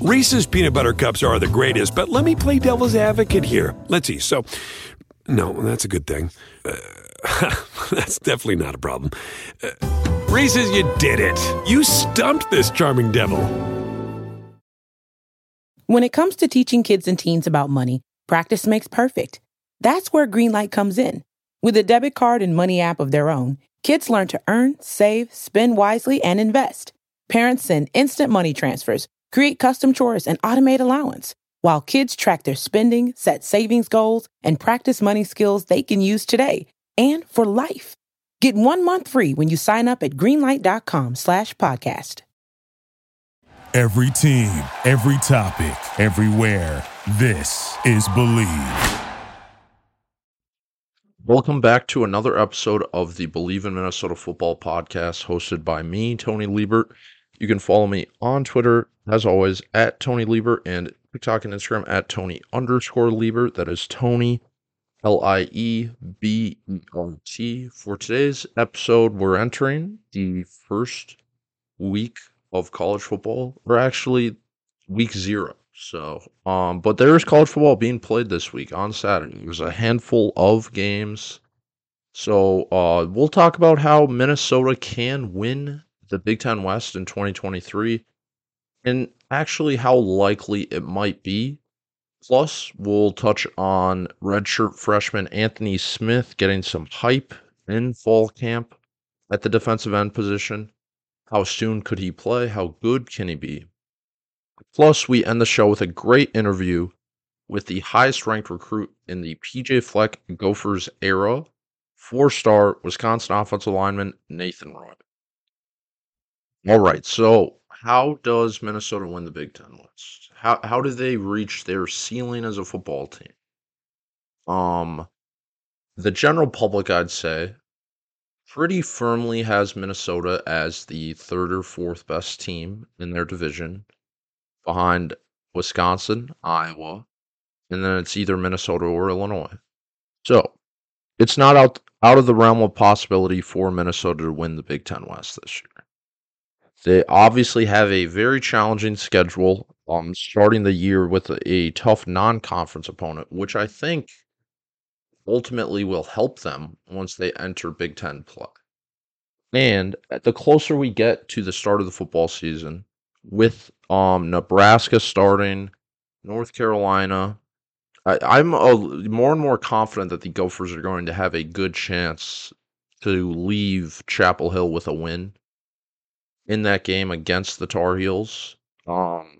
Reese's peanut butter cups are the greatest, but let me play devil's advocate here. Let's see. So, no, that's a good thing. Uh, that's definitely not a problem. Uh, Reese's, you did it. You stumped this charming devil. When it comes to teaching kids and teens about money, practice makes perfect. That's where Greenlight comes in. With a debit card and money app of their own, kids learn to earn, save, spend wisely, and invest. Parents send instant money transfers, create custom chores, and automate allowance, while kids track their spending, set savings goals, and practice money skills they can use today and for life. Get one month free when you sign up at greenlight.com slash podcast. Every team, every topic, everywhere. This is Believe. Welcome back to another episode of the Believe in Minnesota Football podcast hosted by me, Tony Liebert. You can follow me on Twitter, as always, at Tony Liebert and TikTok and Instagram at Tony underscore Liebert. That is Tony L I E B E R T. For today's episode, we're entering the first week of college football, or actually week zero. So, um, but there is college football being played this week on Saturday. There's a handful of games. So, uh, we'll talk about how Minnesota can win the Big Ten West in 2023 and actually how likely it might be Plus, we'll touch on redshirt freshman Anthony Smith getting some hype in fall camp at the defensive end position. How soon could he play? How good can he be? Plus, we end the show with a great interview with the highest ranked recruit in the PJ Fleck Gophers era, four star Wisconsin offensive lineman Nathan Roy. All right, so how does Minnesota win the Big Ten West? How how do they reach their ceiling as a football team? Um, the general public, I'd say, pretty firmly has Minnesota as the third or fourth best team in their division, behind Wisconsin, Iowa, and then it's either Minnesota or Illinois. So it's not out out of the realm of possibility for Minnesota to win the Big Ten West this year. They obviously have a very challenging schedule, um, starting the year with a, a tough non-conference opponent, which I think ultimately will help them once they enter Big Ten play. And the closer we get to the start of the football season, with um, Nebraska starting, North Carolina, I, am more and more confident that the Gophers are going to have a good chance to leave Chapel Hill with a win in that game against the Tar Heels. Um,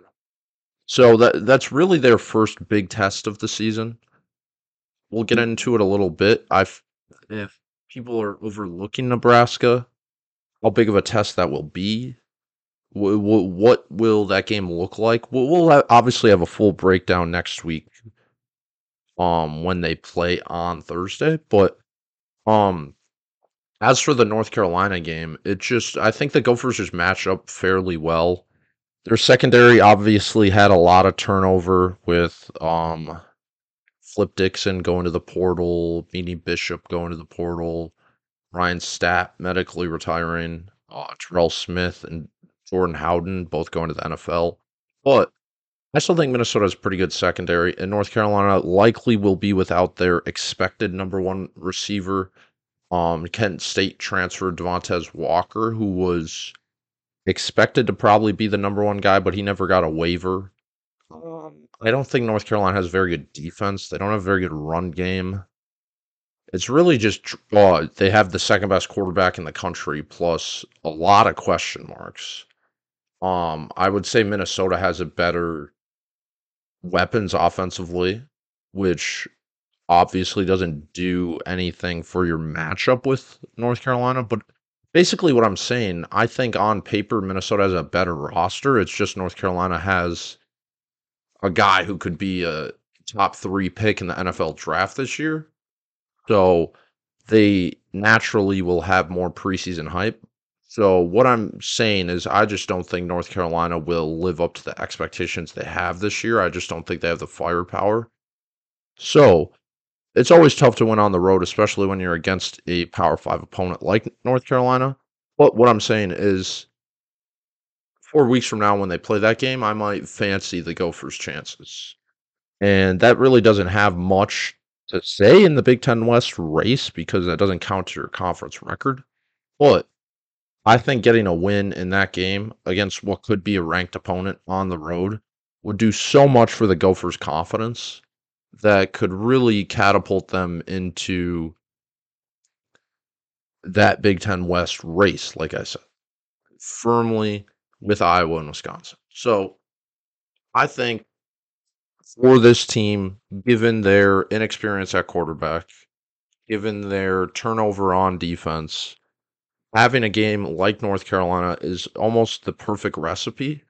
so that that's really their first big test of the season. We'll get into it a little bit. I've if people are overlooking Nebraska, how big of a test that will be. What will that game look like? We'll obviously have a full breakdown next week, um, when they play on Thursday. But um, as for the North Carolina game, it just I think the Gophers just match up fairly well. Their secondary obviously had a lot of turnover with um Flip Dixon going to the portal, Beanie Bishop going to the portal, Ryan Stapp medically retiring, uh, Terell Smith and Jordan Howden both going to the NFL. But I still think Minnesota has pretty good secondary, and North Carolina likely will be without their expected number one receiver um, Kent State transferred Devontez Walker, who was expected to probably be the number one guy, but he never got a waiver. Um, I don't think North Carolina has very good defense. They don't have a very good run game. It's really just uh, they have the second best quarterback in the country, plus a lot of question marks. Um, I would say Minnesota has a better weapons offensively, which obviously doesn't do anything for your matchup with North Carolina, but basically what I'm saying, I think on paper Minnesota has a better roster. It's just North Carolina has a guy who could be a top 3 pick in the NFL draft this year. So they naturally will have more preseason hype. So what I'm saying is I just don't think North Carolina will live up to the expectations they have this year. I just don't think they have the firepower. So it's always tough to win on the road, especially when you're against a Power Five opponent like North Carolina. But what I'm saying is, four weeks from now when they play that game, I might fancy the Gophers' chances. And that really doesn't have much to say in the Big Ten West race because that doesn't count to your conference record. But I think getting a win in that game against what could be a ranked opponent on the road would do so much for the Gophers' confidence that could really catapult them into that Big Ten West race, like I said, firmly with Iowa and Wisconsin. So I think for this team, given their inexperience at quarterback, given their turnover on defense, having a game like North Carolina is almost the perfect recipe.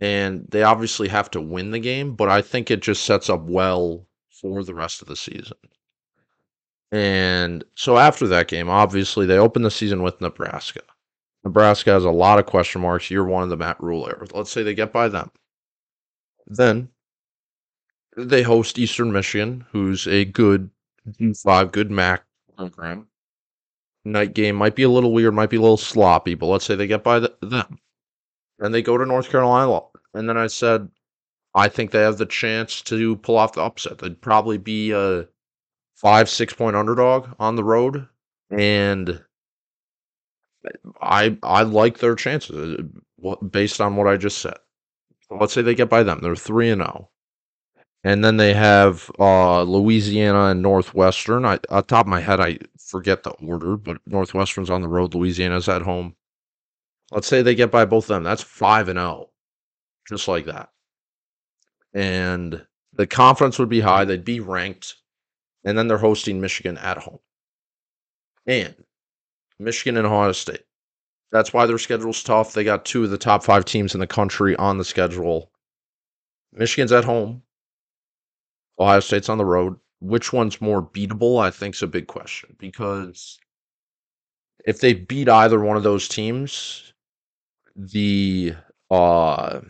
And they obviously have to win the game, but I think it just sets up well for the rest of the season. And so after that game, obviously they open the season with Nebraska. Nebraska has a lot of question marks. Year one of the Matt Rhule era. Let's say they get by them. Then they host Eastern Michigan, who's a good five, good MAC program. Night game might be a little weird, might be a little sloppy, but let's say they get by the, them. And they go to North Carolina. And then I said, I think they have the chance to pull off the upset. They'd probably be a five, six point underdog on the road. And I I like their chances uh, based on what I just said. let's say they get by them. They're 3 and 0. And then they have uh, Louisiana and Northwestern. I, on top of my head, I forget the order, but Northwestern's on the road. Louisiana's at home. Let's say they get by both of them. That's 5 and 0. Just like that. And the conference would be high. They'd be ranked. And then they're hosting Michigan at home. And Michigan and Ohio State. That's why their schedule's tough. They got two of the top five teams in the country on the schedule. Michigan's at home. Ohio State's on the road. Which one's more beatable? I think is a big question because if they beat either one of those teams, the uh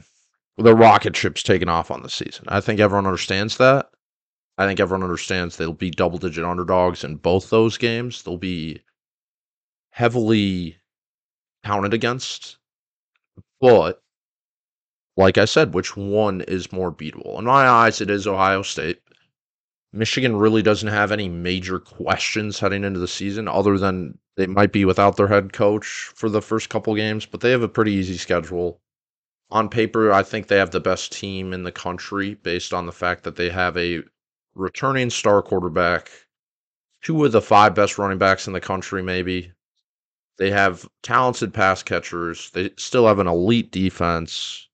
the rocket ship's taken off on the season. I think everyone understands that. I think everyone understands they'll be double digit underdogs in both those games. They'll be heavily counted against. But like I said, which one is more beatable? In my eyes, it is Ohio State. Michigan really doesn't have any major questions heading into the season, other than they might be without their head coach for the first couple games, but they have a pretty easy schedule. On paper, I think they have the best team in the country based on the fact that they have a returning star quarterback, two of the five best running backs in the country, maybe. They have talented pass catchers. They still have an elite defense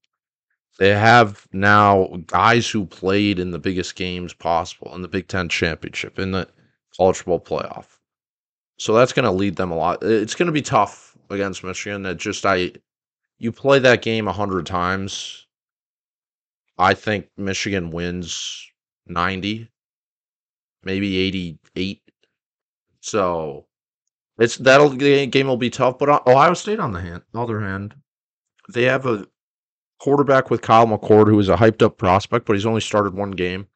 they have now guys who played in the biggest games possible in the Big Ten championship, in the college football playoff. So that's going to lead them a lot. It's going to be tough against Michigan. That just I, you play that game a hundred times. I think Michigan wins ninety, maybe eighty-eight. So it's that'll the game will be tough. But Ohio State on the hand, other hand, they have a quarterback with Kyle McCord, who is a hyped up prospect, but he's only started one game.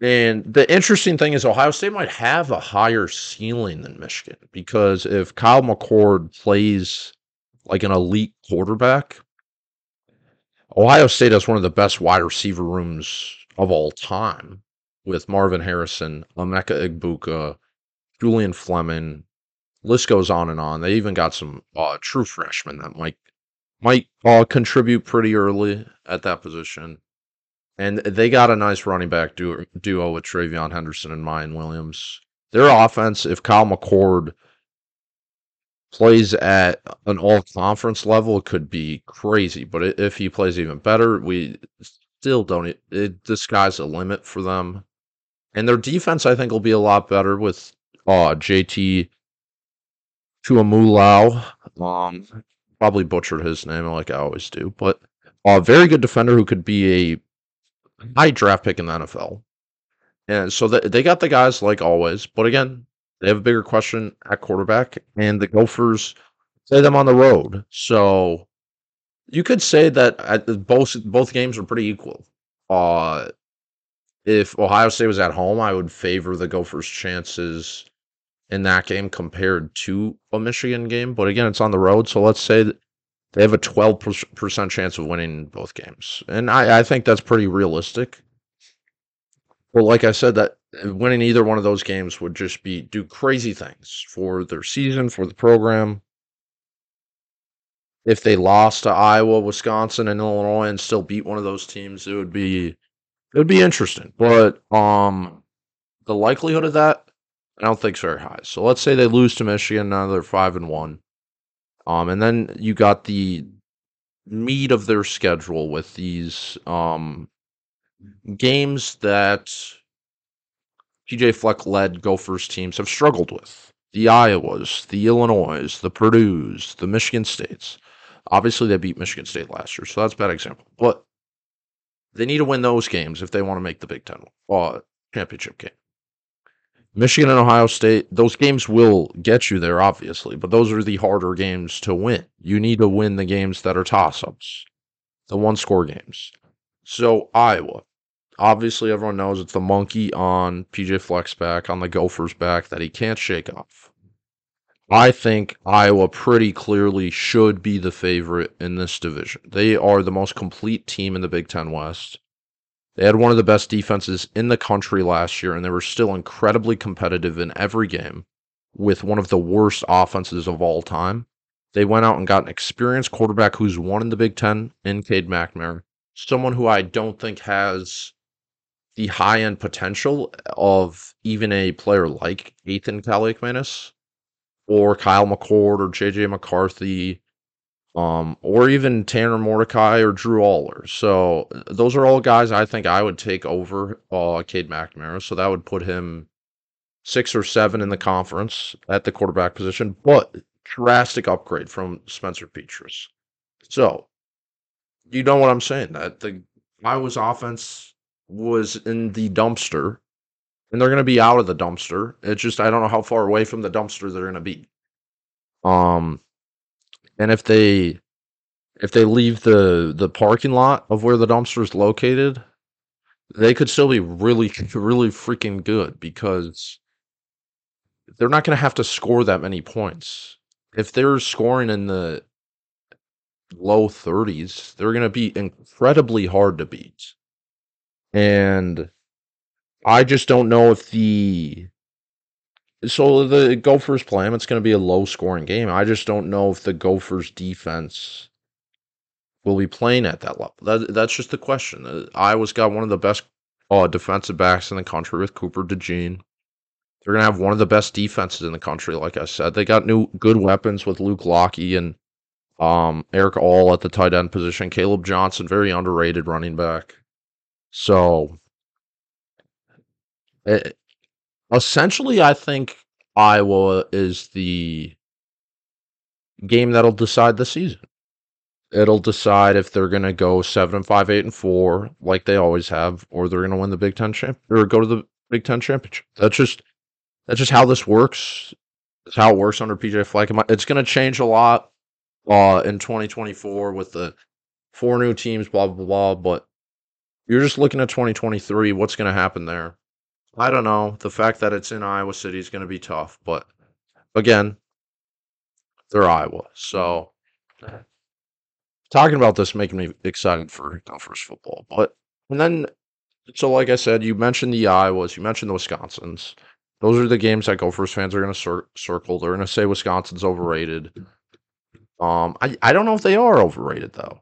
And the interesting thing is Ohio State might have a higher ceiling than Michigan because if Kyle McCord plays like an elite quarterback, Ohio State has one of the best wide receiver rooms of all time with Marvin Harrison, Emeka Egbuka, Julian Fleming. List goes on and on. They even got some uh, true freshmen that might might uh, contribute pretty early at that position. And they got a nice running back duo, with TreVeyon Henderson and Miyan Williams. Their offense, if Kyle McCord plays at an all conference level, it could be crazy. But if he plays even better, we still don't. It, the sky's limit for them. And their defense, I think, will be a lot better with uh, JT Tuimoloau. Um, probably butchered his name like I always do, but a very good defender who could be a high draft pick in the NFL. And so they got the guys like always, but again, they have a bigger question at quarterback, and the Gophers play them on the road. So you could say that both both games are pretty equal. Uh, if Ohio State was at home, I would favor the Gophers' chances in that game compared to a Michigan game. But again, it's on the road. So let's say they have a 12% chance of winning both games. And I, I think that's pretty realistic. Well, like I said, that winning either one of those games would just be do crazy things for their season, for the program. If they lost to Iowa, Wisconsin, and Illinois and still beat one of those teams, it would be it would be interesting. But um the likelihood of that, I don't think is very high. So let's say they lose to Michigan, now they're five and one. Um, and then you got the meat of their schedule with these um, games that PJ Fleck led Gophers teams have struggled with. The Iowas, the Illinois, the Purdue's, the Michigan States. Obviously, they beat Michigan State last year, so that's a bad example. But they need to win those games if they want to make the Big Ten uh, championship game. Michigan and Ohio State, those games will get you there, obviously, but those are the harder games to win. You need to win the games that are toss ups, the one score games. So, Iowa. Obviously, everyone knows it's the monkey on PJ Fleck's back, on the Gophers' back that he can't shake off. I think Iowa pretty clearly should be the favorite in this division. They are the most complete team in the Big Ten West. They had one of the best defenses in the country last year, and they were still incredibly competitive in every game with one of the worst offenses of all time. They went out and got an experienced quarterback who's won in the Big Ten in Cade McNamara, someone who I don't think has the high end potential of even a player like Ethan Kaliakmanis or Kyle McCord or JJ McCarthy um, or even Tanner Mordecai or Drew Allar. So those are all guys I think I would take over uh, Cade McNamara. So that would put him six or seven in the conference at the quarterback position, but drastic upgrade from Spencer Petras. So you know what I'm saying? That the Iowa's offense was in the dumpster, and they're going to be out of the dumpster. It's just I don't know how far away from the dumpster they're going to be. Um, and if they if they leave the the parking lot of where the dumpster is located, they could still be really really freaking good because they're not going to have to score that many points. If they're scoring in the low 30s, they're going to be incredibly hard to beat. And I just don't know if the so the Gophers play them. It's going to be a low scoring game. I just don't know if the Gophers defense will be playing at that level. That, that's just the question. Uh, Iowa's got one of the best uh, defensive backs in the country with Cooper DeJean. They're going to have one of the best defenses in the country. Like I said, they got new good weapons with Luke Lachey and um, Erick All at the tight end position. Kaleb Johnson, very underrated running back. So it, eh, essentially, I think Iowa is the game that'll decide the season. It'll decide if they're going to go seven, five, eight, and four, like they always have, or they're going to win the Big Ten champ or go to the Big Ten championship. That's just that's just how this works. It's how it works under PJ Fleck. It's going to change a lot uh, in 2024 with the four new teams, blah blah blah. But you're just looking at 2023. What's going to happen there? I don't know. The fact that it's in Iowa City is going to be tough, but again, they're Iowa. So talking about this making me excited for Gophers football. But and then so like I said, you mentioned the Iowas, you mentioned the Wisconsins. Those are the games that Gophers fans are going to cir- circle. They're going to say Wisconsin's overrated. Um, I, I don't know if they are overrated though.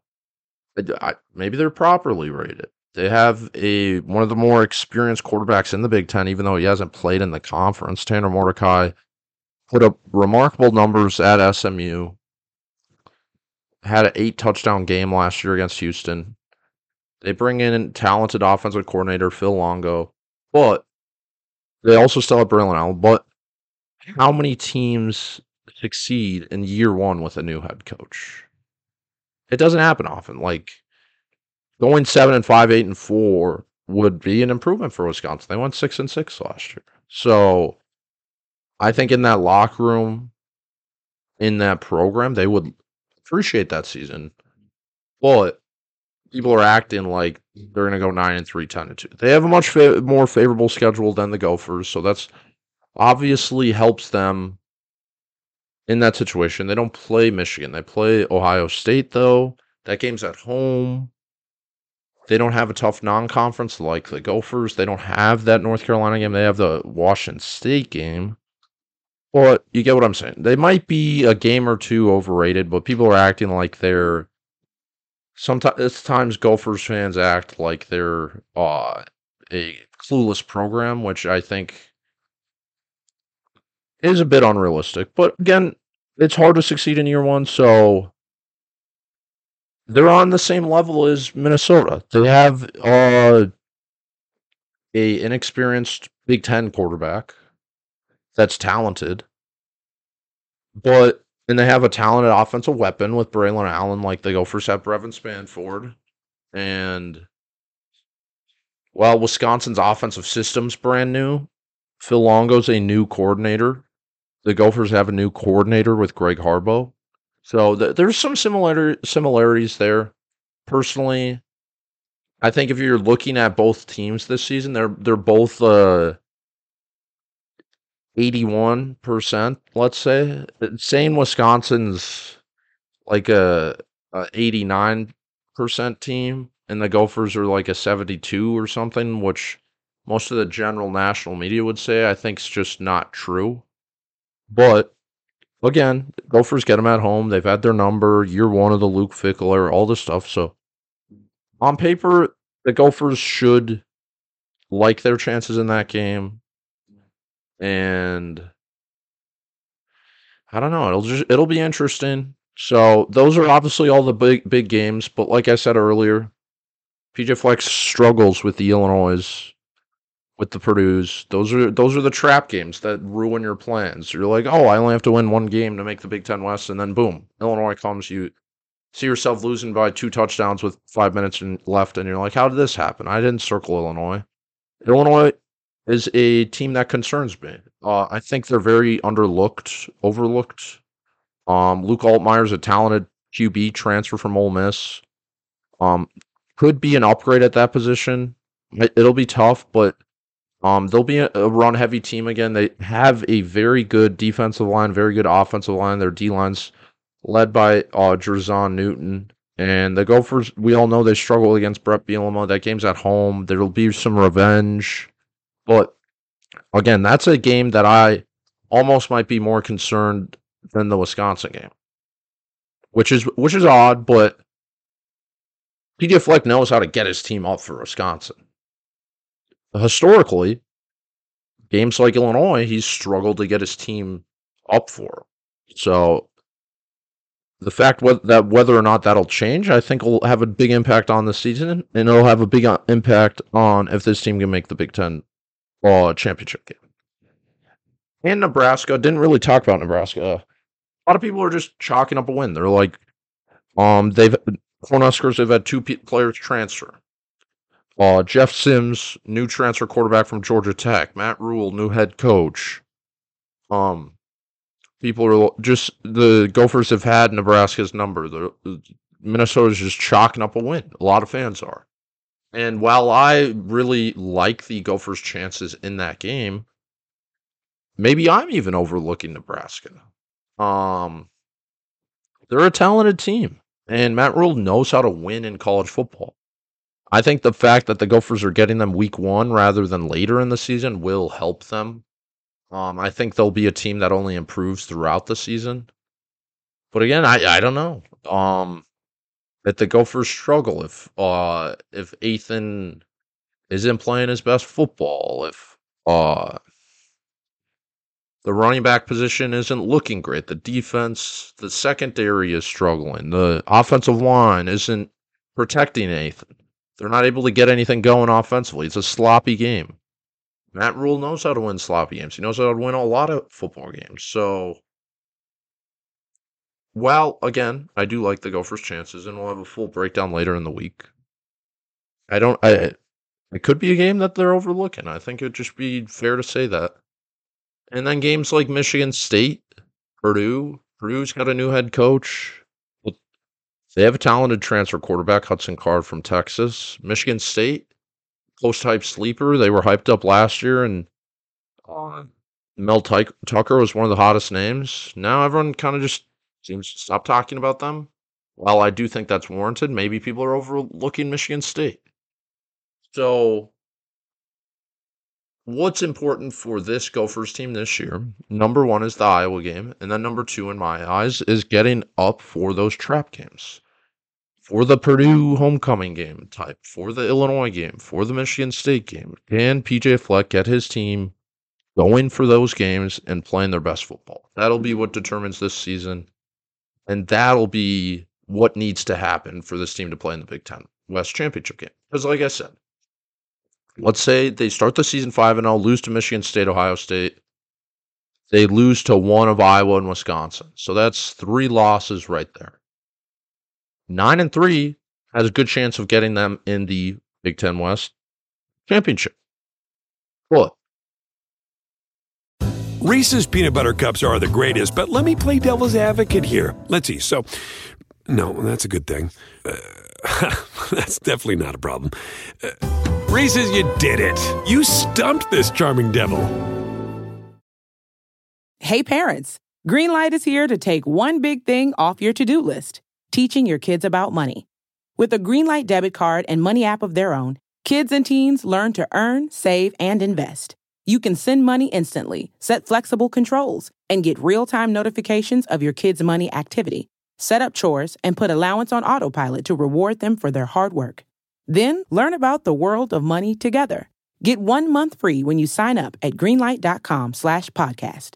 I, I, maybe they're properly rated. They have a one of the more experienced quarterbacks in the Big Ten, even though he hasn't played in the conference. Tanner Mordecai put up remarkable numbers at SMU. Had an eight touchdown game last year against Houston. They bring in talented offensive coordinator Phil Longo, but they also still have Braylon Allen. But how many teams succeed in year one with a new head coach? It doesn't happen often. Like going seven and five, eight and four would be an improvement for Wisconsin. They went six and six last year. So I think in that locker room, in that program, they would appreciate that season. But people are acting like they're going to go nine and three, 10 and two. They have a much fa- more favorable schedule than the Gophers, so that's obviously helps them in that situation. They don't play Michigan. They play Ohio State though. That game's at home. They don't have a tough non-conference like the Gophers. They don't have that North Carolina game. They have the Washington State game. But you get what I'm saying. They might be a game or two overrated, but people are acting like they're sometimes times Gophers fans act like they're uh, a clueless program, which I think is a bit unrealistic. But again, it's hard to succeed in year one, so they're on the same level as Minnesota. They have uh, a inexperienced Big Ten quarterback that's talented, but and they have a talented offensive weapon with Braylon Allen, like they go for Seth Brevin Spanford, and well, Wisconsin's offensive system's brand new. Phil Longo's a new coordinator. The Gophers have a new coordinator with Greg Harbaugh. So th- there's some similar similarities there. Personally, I think if you're looking at both teams this season, they're they're both uh 81%, let's say. Saying Wisconsin's like a, a 89% team and the Gophers are like a 72 or something, which most of the general national media would say I think is just not true. But again, Gophers get them at home. They've had their number, year one of the Luke Fickell, all this stuff. So on paper, the Gophers should like their chances in that game. And I don't know. It'll just it'll be interesting. So those are obviously all the big big games. But like I said earlier, PJ Fleck's struggles with the Illinois with the Purdue's. Those are those are the trap games that ruin your plans. You're like, oh, I only have to win one game to make the Big Ten West, and then boom, Illinois comes. You see yourself losing by two touchdowns with five minutes left, and you're like, how did this happen? I didn't circle Illinois. Illinois is a team that concerns me. Uh, I think they're very underlooked, overlooked. Um, Luke Altmyer's a talented QB transfer from Ole Miss. Um, could be an upgrade at that position. It'll be tough, but um, they'll be a, run heavy team again. They have a very good defensive line, very good offensive line. Their D line's led by uh, Newton. And the Gophers, we all know they struggle against Bret Bielema. That game's at home. There'll be some revenge. But again, that's a game that I almost might be more concerned than the Wisconsin game. Which is which is odd, but PJ Fleck knows how to get his team up for Wisconsin historically, games like Illinois, he's struggled to get his team up for. So the fact that whether or not that'll change, I think will have a big impact on the season, and it'll have a big uh, impact on if this team can make the Big Ten uh, championship game. And Nebraska didn't really talk about Nebraska. A lot of people are just chalking up a win. They're like, um, they've Cornhuskers have had two players transfer. Uh, Jeff Sims, new transfer quarterback from Georgia Tech. Matt Rhule, new head coach. Um, people are just the Gophers have had Nebraska's number. The, the Minnesota's just chalking up a win. A lot of fans are. And while I really like the Gophers' chances in that game, maybe I'm even overlooking Nebraska. Um, they're a talented team, and Matt Rhule knows how to win in college football. I think the fact that the Gophers are getting them week one rather than later in the season will help them. Um, I think they'll be a team that only improves throughout the season. But again, I, I don't know. Um, if the Gophers struggle, if uh if Ethan isn't playing his best football, if uh the running back position isn't looking great, the defense, the secondary is struggling, the offensive line isn't protecting Ethan. They're not able to get anything going offensively. It's a sloppy game. Matt Rhule knows how to win sloppy games. He knows how to win a lot of football games. So, well, again, I do like the Gophers' chances, and we'll have a full breakdown later in the week. I don't. I. It could be a game that they're overlooking. I think it would just be fair to say that. And then games like Michigan State, Purdue. Purdue's got a new head coach. They have a talented transfer quarterback, Hudson Card from Texas. Michigan State, close type sleeper. They were hyped up last year and uh, Mel Tucker was one of the hottest names. Now everyone kind of just seems to stop talking about them. While I do think that's warranted, maybe people are overlooking Michigan State. So, what's important for this Gophers team this year? Number one is the Iowa game. And then number two, in my eyes, is getting up for those trap games. For the Purdue homecoming game type, for the Illinois game, for the Michigan State game. Can PJ Fleck get his team going for those games and playing their best football? That'll be what determines this season. And that'll be what needs to happen for this team to play in the Big Ten West Championship game. Because, like I said, let's say they start the season 5 and 0, lose to Michigan State, Ohio State. They lose to one of Iowa and Wisconsin. So that's three losses right there. 9 and 3 has a good chance of getting them in the Big Ten West Championship. What? Reese's peanut butter cups are the greatest, but let me play devil's advocate here. Let's see. So, no, that's a good thing. Uh, that's definitely not a problem. Uh, Reese's, you did it. You stumped this charming devil. Hey, parents, Greenlight is here to take one big thing off your to do list teaching your kids about money. With a Greenlight debit card and money app of their own, kids and teens learn to earn, save, and invest. You can send money instantly, set flexible controls, and get real time notifications of your kids' money activity. Set up chores and put allowance on autopilot to reward them for their hard work. Then learn about the world of money together. Get one month free when you sign up at greenlight.com slash podcast.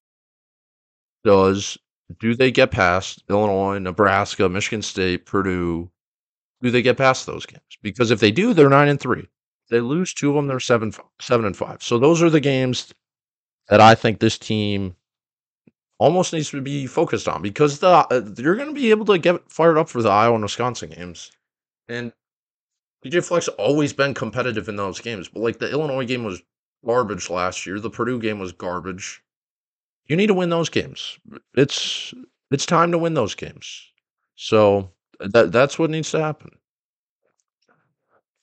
Does do they get past Illinois, Nebraska, Michigan State, Purdue? Do they get past those games? Because if they do, they're nine and three. They lose two of them, they're seven seven and five. So those are the games that I think this team almost needs to be focused on because the uh, you're going to be able to get fired up for the Iowa and Wisconsin games, and PJ Fleck's always been competitive in those games. But like the Illinois game was garbage last year, the Purdue game was garbage. You need to win those games. It's it's time to win those games. So that that's what needs to happen.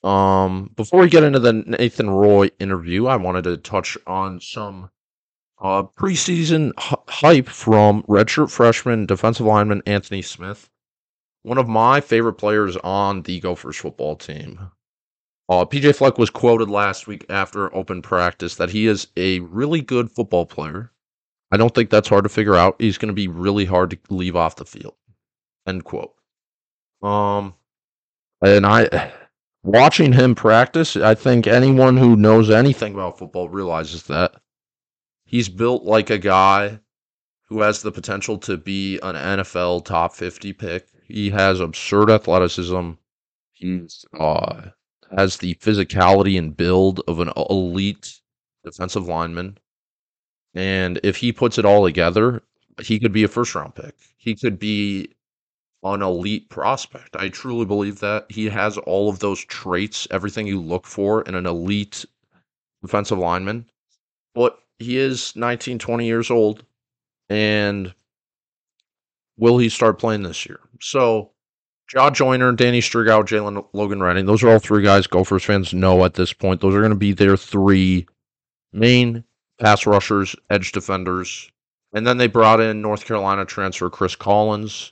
Um, before we get into the Nathan Roy interview, I wanted to touch on some uh, preseason h- hype from redshirt freshman defensive lineman Anthony Smith, one of my favorite players on the Gophers football team. Uh, PJ Fleck was quoted last week after open practice that he is a really good football player. I don't think that's hard to figure out. He's going to be really hard to leave off the field. End quote. Um, and I, watching him practice, I think anyone who knows anything about football realizes that he's built like a guy who has the potential to be an NFL top 50 pick. He has absurd athleticism. He's uh, has the physicality and build of an elite defensive lineman. And if he puts it all together, he could be a first round pick. He could be an elite prospect. I truly believe that he has all of those traits, everything you look for in an elite defensive lineman. But he is 19, 20 years old. And will he start playing this year? So, Jah Joyner, Danny Striggow, Jalen Logan Redding, those are all three guys Gophers fans know at this point. Those are going to be their three main pass rushers, edge defenders. And then they brought in North Carolina transfer Chris Collins,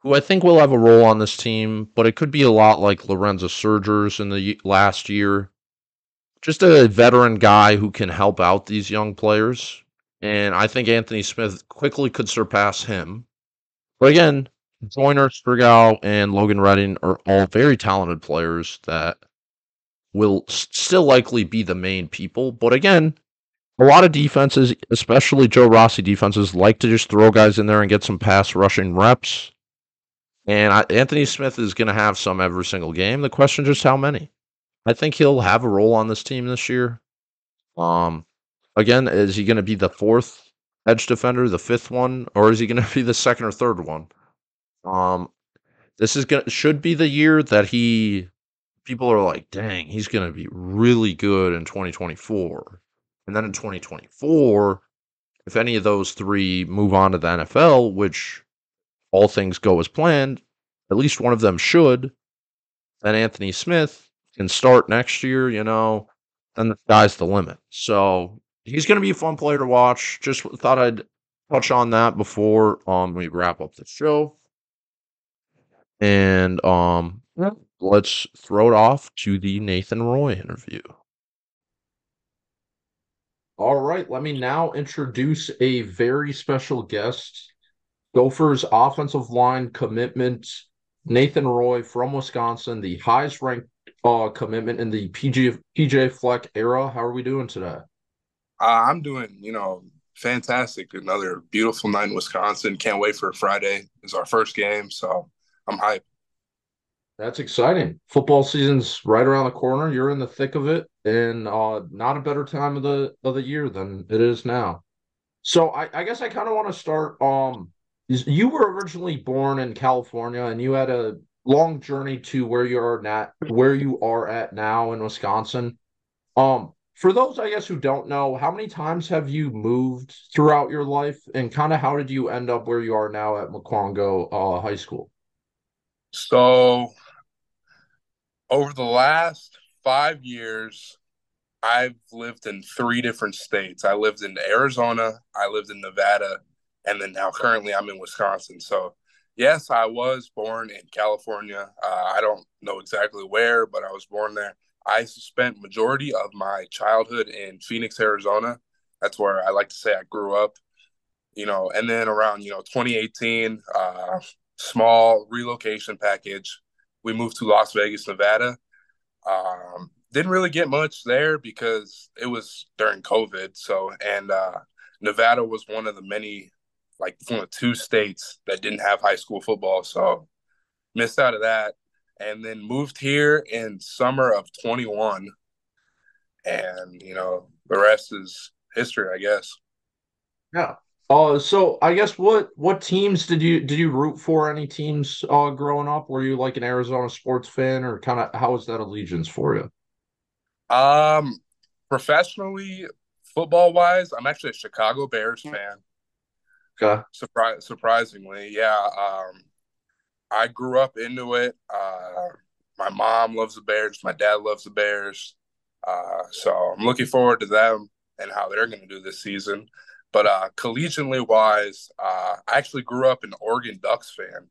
who I think will have a role on this team, but it could be a lot like Lorenzo Surgers in the last year. Just a veteran guy who can help out these young players. And I think Anthony Smith quickly could surpass him. But again, Joyner, Striggow, and Logan Redding are all very talented players that will still likely be the main people. But again, a lot of defenses, especially Joe Rossi defenses, like to just throw guys in there and get some pass rushing reps. And I, Anthony Smith is going to have some every single game. The question is just how many. I think he'll have a role on this team this year. Um, again, is he going to be the fourth edge defender, the fifth one, or is he going to be the second or third one? Um, this is going should be the year that he people are like, dang, he's going to be really good in 2024. And then in 2024, if any of those three move on to the NFL, which all things go as planned, at least one of them should, then Anthony Smith can start next year, you know, then the sky's the limit. So he's going to be a fun player to watch. Just thought I'd touch on that before um we wrap up the show. And um let's throw it off to the Nathan Roy interview. All right, let me now introduce a very special guest. Gophers offensive line commitment, Nathan Roy from Wisconsin, the highest ranked uh, commitment in the PJ PJ Fleck era. How are we doing today? Uh, I'm doing, you know, fantastic. Another beautiful night in Wisconsin. Can't wait for Friday. It's our first game, so I'm hyped. That's exciting. Football season's right around the corner. You're in the thick of it, and uh, not a better time of the of the year than it is now. So I, I guess I kind of want to start. Um, you were originally born in California, and you had a long journey to where you are at where you are at now in Wisconsin. Um, for those I guess who don't know, how many times have you moved throughout your life, and kind of how did you end up where you are now at Mukwonago uh, High School? So over the last five years, I've lived in three different states. I lived in Arizona, I lived in Nevada, and then now currently I'm in Wisconsin. So, yes, I was born in California. Uh, I don't know exactly where, but I was born there. I spent majority of my childhood in Phoenix, Arizona. That's where I like to say I grew up. You know, and then around you know 2018, uh, small relocation package we moved to Las Vegas, Nevada. Um, didn't really get much there because it was during COVID. So, and uh, Nevada was one of the many, like one of two states that didn't have high school football. So, missed out of that. And then moved here in summer of 21. And, you know, the rest is history, I guess. Yeah. Uh, so I guess what what teams did you did you root for? Any teams uh growing up? Were you like an Arizona sports fan, or kind of how was that allegiance for you? Um, professionally, football wise, I'm actually a Chicago Bears hmm. fan. Okay. Surprise, surprisingly, yeah. Um, I grew up into it. Uh, my mom loves the Bears. My dad loves the Bears. Uh, so I'm looking forward to them and how they're going to do this season. But uh, collegiately wise, uh, I actually grew up an Oregon Ducks fan.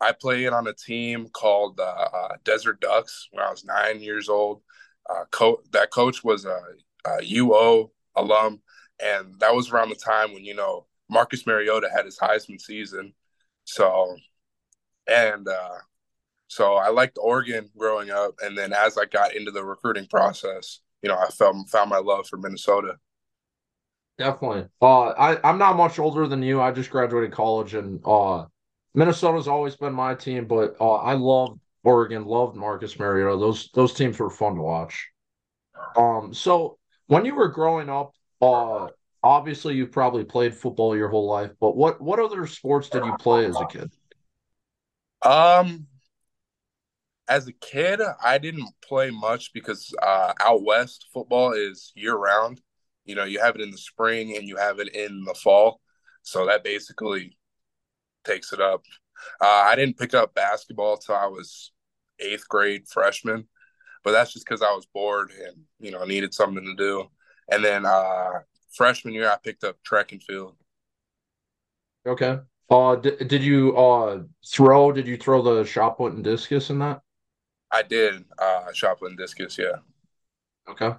I played on a team called uh, uh Desert Ducks when I was nine years old. Uh, co- that coach was a, a, UO alum, and that was around the time when you know Marcus Mariota had his Heisman season. So, and uh, so I liked Oregon growing up, and then as I got into the recruiting process, you know, I found found my love for Minnesota. Definitely. Uh, I I'm not much older than you. I just graduated college, and uh, Minnesota's always been my team. But uh, I love Oregon, loved Marcus Mariota. Those those teams were fun to watch. Um, so when you were growing up, uh, obviously you probably played football your whole life. But what what other sports did you play as a kid? Um, as a kid, I didn't play much because uh, out west football is year round. You know, you have it in the spring and you have it in the fall. So that basically takes it up. Uh, I didn't pick up basketball until I was eighth grade freshman, but that's just because I was bored and, you know, needed something to do. And then uh, freshman year, I picked up track and field. Okay. Uh, did, did you uh throw? Did you throw the shot put and discus in that? I did. Uh, shot put and discus. Yeah. Okay.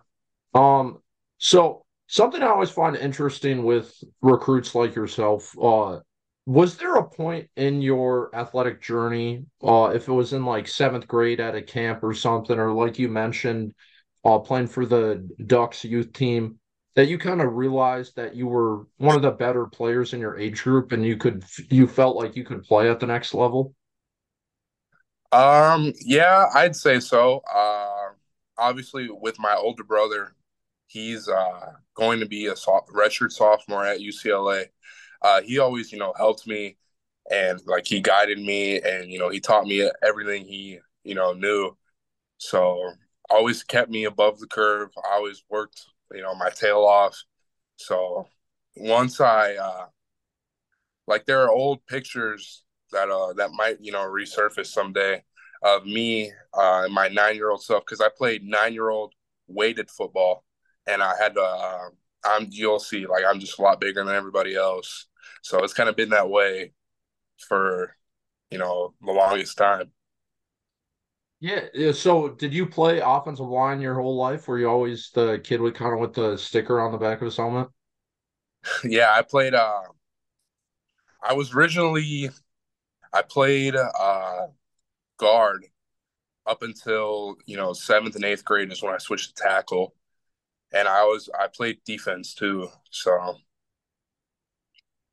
Um. So something I always find interesting with recruits like yourself. Uh, was there a point in your athletic journey, uh, if it was in like seventh grade at a camp or something, or like you mentioned, uh, playing for the Ducks youth team, that you kind of realized that you were one of the better players in your age group, and you could you felt like you could play at the next level? Um, yeah, I'd say so. Uh, obviously, with my older brother, He's uh, going to be a soft, redshirt sophomore at UCLA. Uh, he always, you know, helped me and like he guided me and you know he taught me everything he you know knew. So always kept me above the curve. I always worked you know my tail off. So once I uh, like there are old pictures that uh that might you know resurface someday of me uh and my nine year old self because I played nine year old weighted football and I had to uh, I'm you'll see like I'm just a lot bigger than everybody else. So it's kind of been that way for you know the longest time. Yeah. yeah. So, did you play offensive line your whole life? Were you always the kid with kind of with the sticker on the back of his helmet? yeah, I played. Uh, I was originally, I played uh, guard up until you know seventh and eighth grade is when I switched to tackle, and I was I played defense too. So,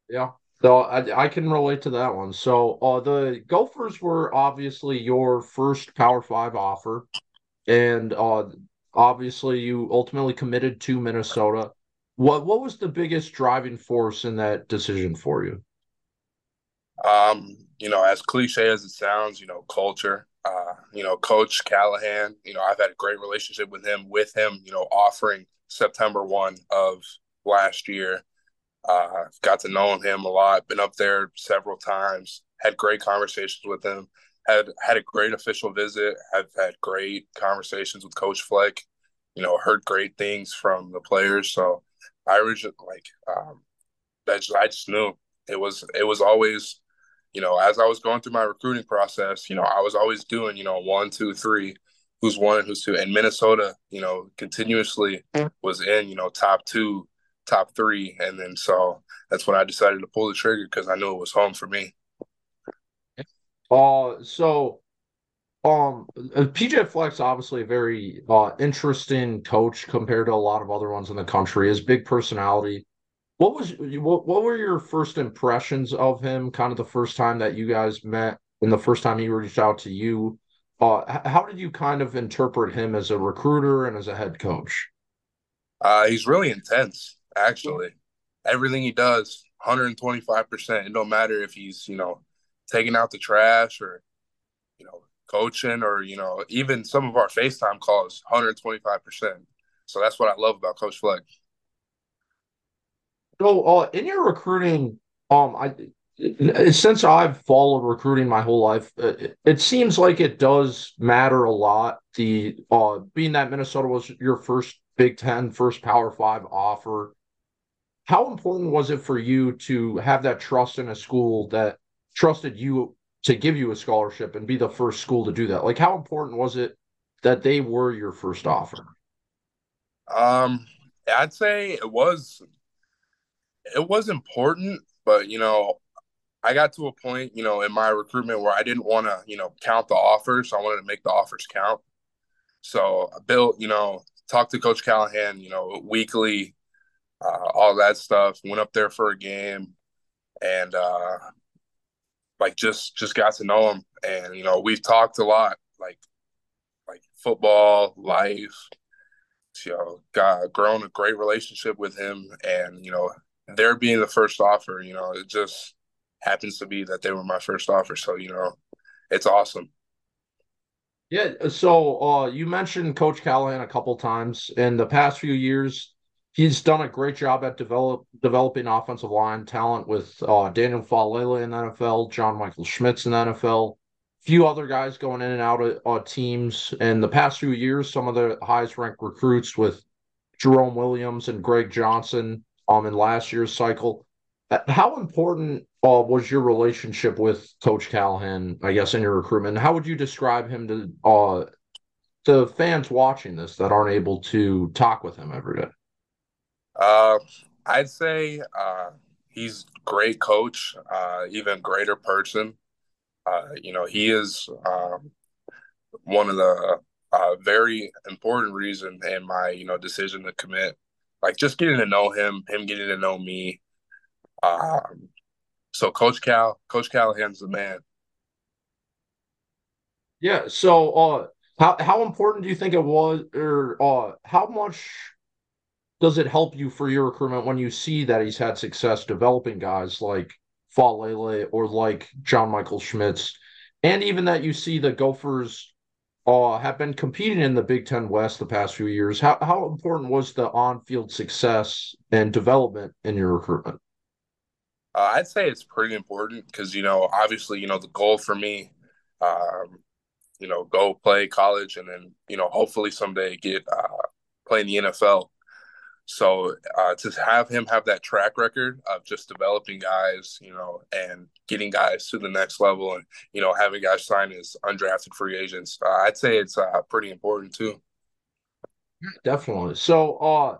yeah. So I, I can relate to that one. So uh, the Gophers were obviously your first Power Five offer, and uh, obviously you ultimately committed to Minnesota. What what was the biggest driving force in that decision for you? Um, you know, as cliche as it sounds, you know, culture. Uh, you know, Coach Callahan. You know, I've had a great relationship with him. With him, you know, offering September one of last year uh, got to know him a lot. Been up there several times. Had great conversations with him. Had had a great official visit. Have had great conversations with Coach Fleck. You know, heard great things from the players. So I originally like um, that. Just, I just knew it was it was always, you know, as I was going through my recruiting process, you know, I was always doing, you know, one, two, three, who's one and who's two. And Minnesota, you know, continuously was in, you know, top two top three. And then so that's when I decided to pull the trigger because I knew it was home for me. Uh, so um, uh, PJ Fleck's obviously a very uh, interesting coach compared to a lot of other ones in the country. His big personality. What was what, what were your first impressions of him? Kind of the first time that you guys met, and the first time he reached out to you. Uh, how did you kind of interpret him as a recruiter and as a head coach? Uh, he's really intense actually. Everything he does, 125%. It don't matter if he's, you know, taking out the trash or, you know, coaching or, you know, even some of our FaceTime calls, 125%. So that's what I love about Coach Fleck. So uh, in your recruiting, um, I since I've followed recruiting my whole life, it, it, seems like it does matter a lot. The uh, being that Minnesota was your first Big Ten, first Power Five offer, how important was it for you to have that trust in a school that trusted you to give you a scholarship and be the first school to do that? Like, how important was it that they were your first offer? Um, I'd say it was it was important, but you know, I got to a point, you know, in my recruitment where I didn't want to, you know, count the offers. So I wanted to make the offers count. So I built, you know, talked to Coach Callahan, you know, weekly, uh, all that stuff. Went up there for a game, and uh, like just just got to know him. And you know, we've talked a lot, like like football, life. You know, got grown a great relationship with him, and you know, there being the first offer, you know, it just happens to be that they were my first offer. So you know, it's awesome. Yeah. So uh, you mentioned Coach Callahan a couple times in the past few years he's done a great job at develop developing offensive line talent with uh, Daniel Faalele in the NFL, John Michael Schmitz in the NFL, few other guys going in and out of uh, teams. In the past few years, some of the highest ranked recruits with Jerome Williams and Greg Johnson um, in last year's cycle. Uh, how important uh, was your relationship with Coach Callahan, I guess, in your recruitment? How would you describe him to uh, to fans watching this that aren't able to talk with him every day? Uh, I'd say uh, he's great coach, uh, even greater person. Uh, you know, he is um, one of the uh, very important reason in my you know decision to commit. Like just getting to know him, him getting to know me. Um, so Coach Cal, Coach Callahan's the man. Yeah. So, uh, how how important do you think it was, or uh, how much does it help you for your recruitment when you see that he's had success developing guys like Faalele or like John Michael Schmitz, and even that you see the Gophers uh, have been competing in the Big Ten West the past few years? How how important was the on field success and development in your recruitment? Uh, I'd say it's pretty important because you know obviously you know the goal for me, um, you know, go play college and then you know hopefully someday get uh, play in the NFL So uh, to have him have that track record of just developing guys, you know, and getting guys to the next level, and you know, having guys sign as undrafted free agents, uh, I'd say it's uh, pretty important too. Definitely. So, uh,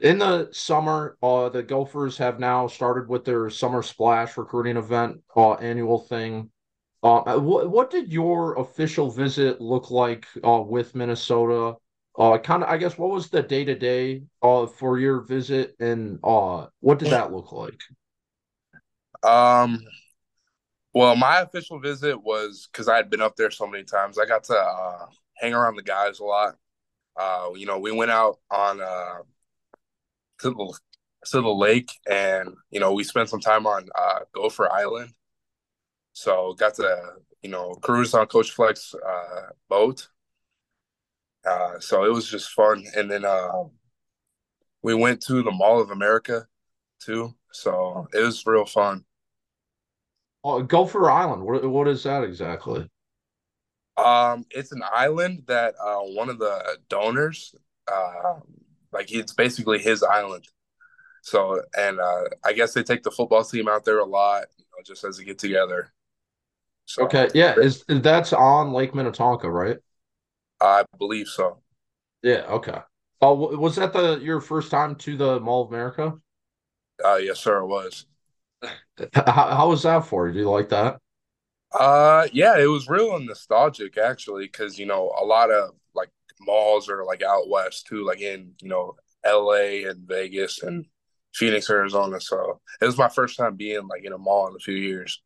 in the summer, uh, the Gophers have now started with their summer splash recruiting event, uh, annual thing. Uh, what what did your official visit look like uh, with Minnesota? Uh, kind of, I guess, what was the day to day uh for your visit, and uh, what did that look like? Um, well, my official visit was because I had been up there so many times. I got to uh, hang around the guys a lot. Uh, you know, we went out on uh, to the to the lake, and you know, we spent some time on uh, Gopher Island. So got to you know cruise on Coach Fleck's uh, boat uh, so it was just fun. And then uh, we went to the Mall of America too. So it was real fun. Oh, Gopher Island. What what is that exactly? Um, it's an island that uh, one of the donors, uh, like it's basically his island. So, and uh, I guess they take the football team out there a lot, you know, just as a get together. So, okay, yeah, is that's on Lake Minnetonka, right? I believe so. Yeah. Okay. Oh, was that the your first time to the Mall of America? Uh, yes, sir. It was. How, how was that for you? Do you like that? Uh, yeah, it was real nostalgic actually, because you know a lot of like malls are like out west too, like in you know L.A. and Vegas and Phoenix, Arizona. So it was my first time being like in a mall in a few years.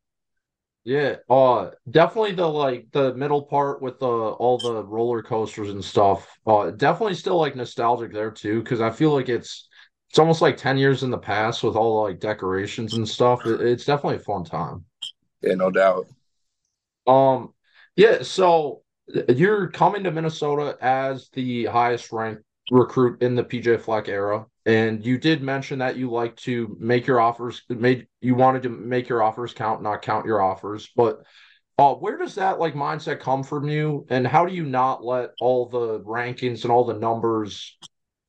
Yeah, uh definitely the like the middle part with the all the roller coasters and stuff. Uh definitely still like nostalgic there too cuz I feel like it's it's almost like 10 years in the past with all the like decorations and stuff. It, it's definitely a fun time. Yeah, no doubt. Um yeah, so you're coming to Minnesota as the highest ranked recruit in the PJ Fleck era. And you did mention that you like to make your offers, made you wanted to make your offers count, not count your offers. But uh, where does that like mindset come from you? And how do you not let all the rankings and all the numbers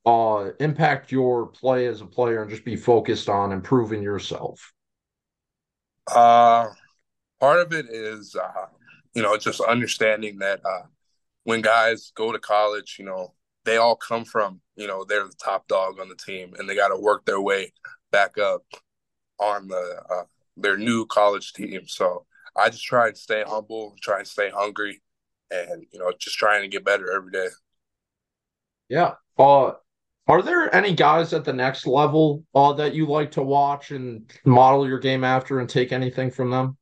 uh impact your play as a player and just be focused on improving yourself? Uh part of it is uh, you know, just understanding that uh when guys go to college, you know, they all come from you know they're the top dog on the team and they got to work their way back up on the uh, their new college team. So i just try and stay humble try and stay hungry and you know just trying to get better every day. Yeah uh are there any guys at the next level uh, that you like to watch and model your game after and take anything from them?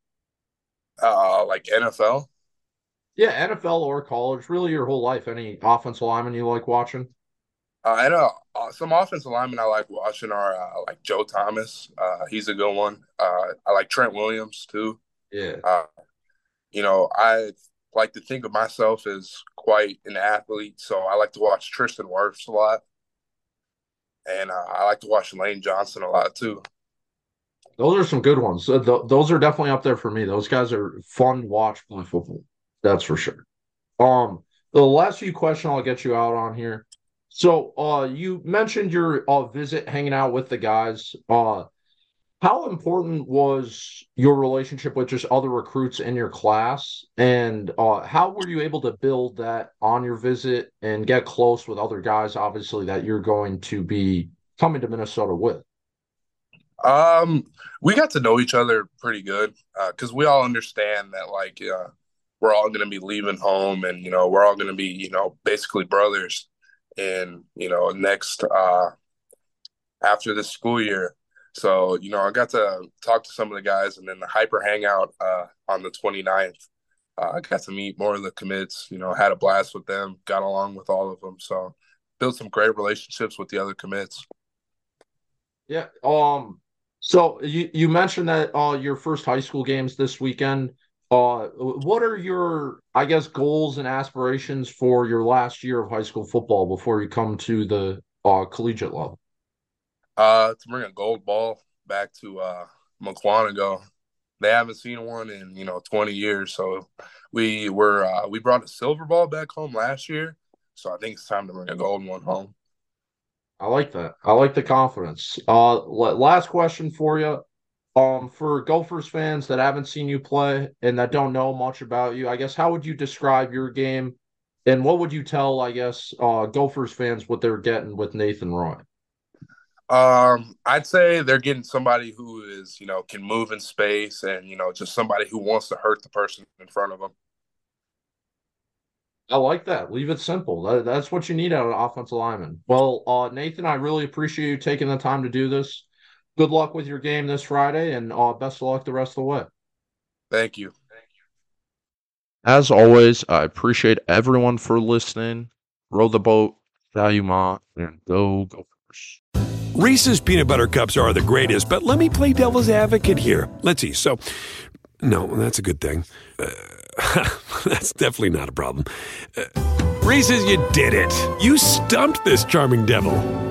Uh like nfl yeah, NFL or college, really your whole life. Any offensive lineman you like watching? Uh, and uh, some offensive linemen I like watching are uh, like Joe Thomas. Uh, he's a good one. Uh, I like Trent Williams too. Yeah. Uh, you know, I like to think of myself as quite an athlete, so I like to watch Tristan Wirfs a lot, and uh, I like to watch Lane Johnson a lot too. Those are some good ones. th- those are definitely up there for me. Those guys are fun to watch play football. That's for sure. Um, the last few questions I'll get you out on here. So, uh, you mentioned your uh, visit hanging out with the guys. Uh, how important was your relationship with just other recruits in your class, and uh, how were you able to build that on your visit and get close with other guys? Obviously, that you're going to be coming to Minnesota with. Um, we got to know each other pretty good because uh, we all understand that, like, uh, we're all going to be leaving home and you know we're all going to be you know basically brothers and you know next uh after this school year. So you know i got to talk to some of the guys and then the hyper hangout uh on the 29th uh, i got to meet more of the commits you know had a blast with them got along with all of them. So built some great relationships with the other commits. Yeah um so you you mentioned that uh your first high school games this weekend uh, what are your, I guess, goals and aspirations for your last year of high school football before you come to the uh, collegiate level? Uh, to bring a gold ball back to uh, Mukwonago. They haven't seen one in you know 20 years, so we were uh, we brought a silver ball back home last year. So I think it's time to bring a gold one home. I like that. I like the confidence. Uh, last question for you. Um, for Gophers fans that haven't seen you play and that don't know much about you, I guess how would you describe your game, and what would you tell, I guess, uh, Gophers fans what they're getting with Nathan Roy? Um, I'd say they're getting somebody who is, you know, can move in space and, you know, just somebody who wants to hurt the person in front of them. I like that. Leave it simple. That, that's what you need out of an offensive lineman. Well, uh, Nathan, I really appreciate you taking the time to do this. Good luck with your game this Friday, and uh, best of luck the rest of the way. Thank you. Thank you. As always, I appreciate everyone for listening. Row the boat, Ski-U-Mah, and go Gophers. Reese's peanut butter cups are the greatest, but let me play devil's advocate here. Let's see. So, no, that's a good thing. Uh, That's definitely not a problem. Uh, Reese's, you did it. You stumped this charming devil.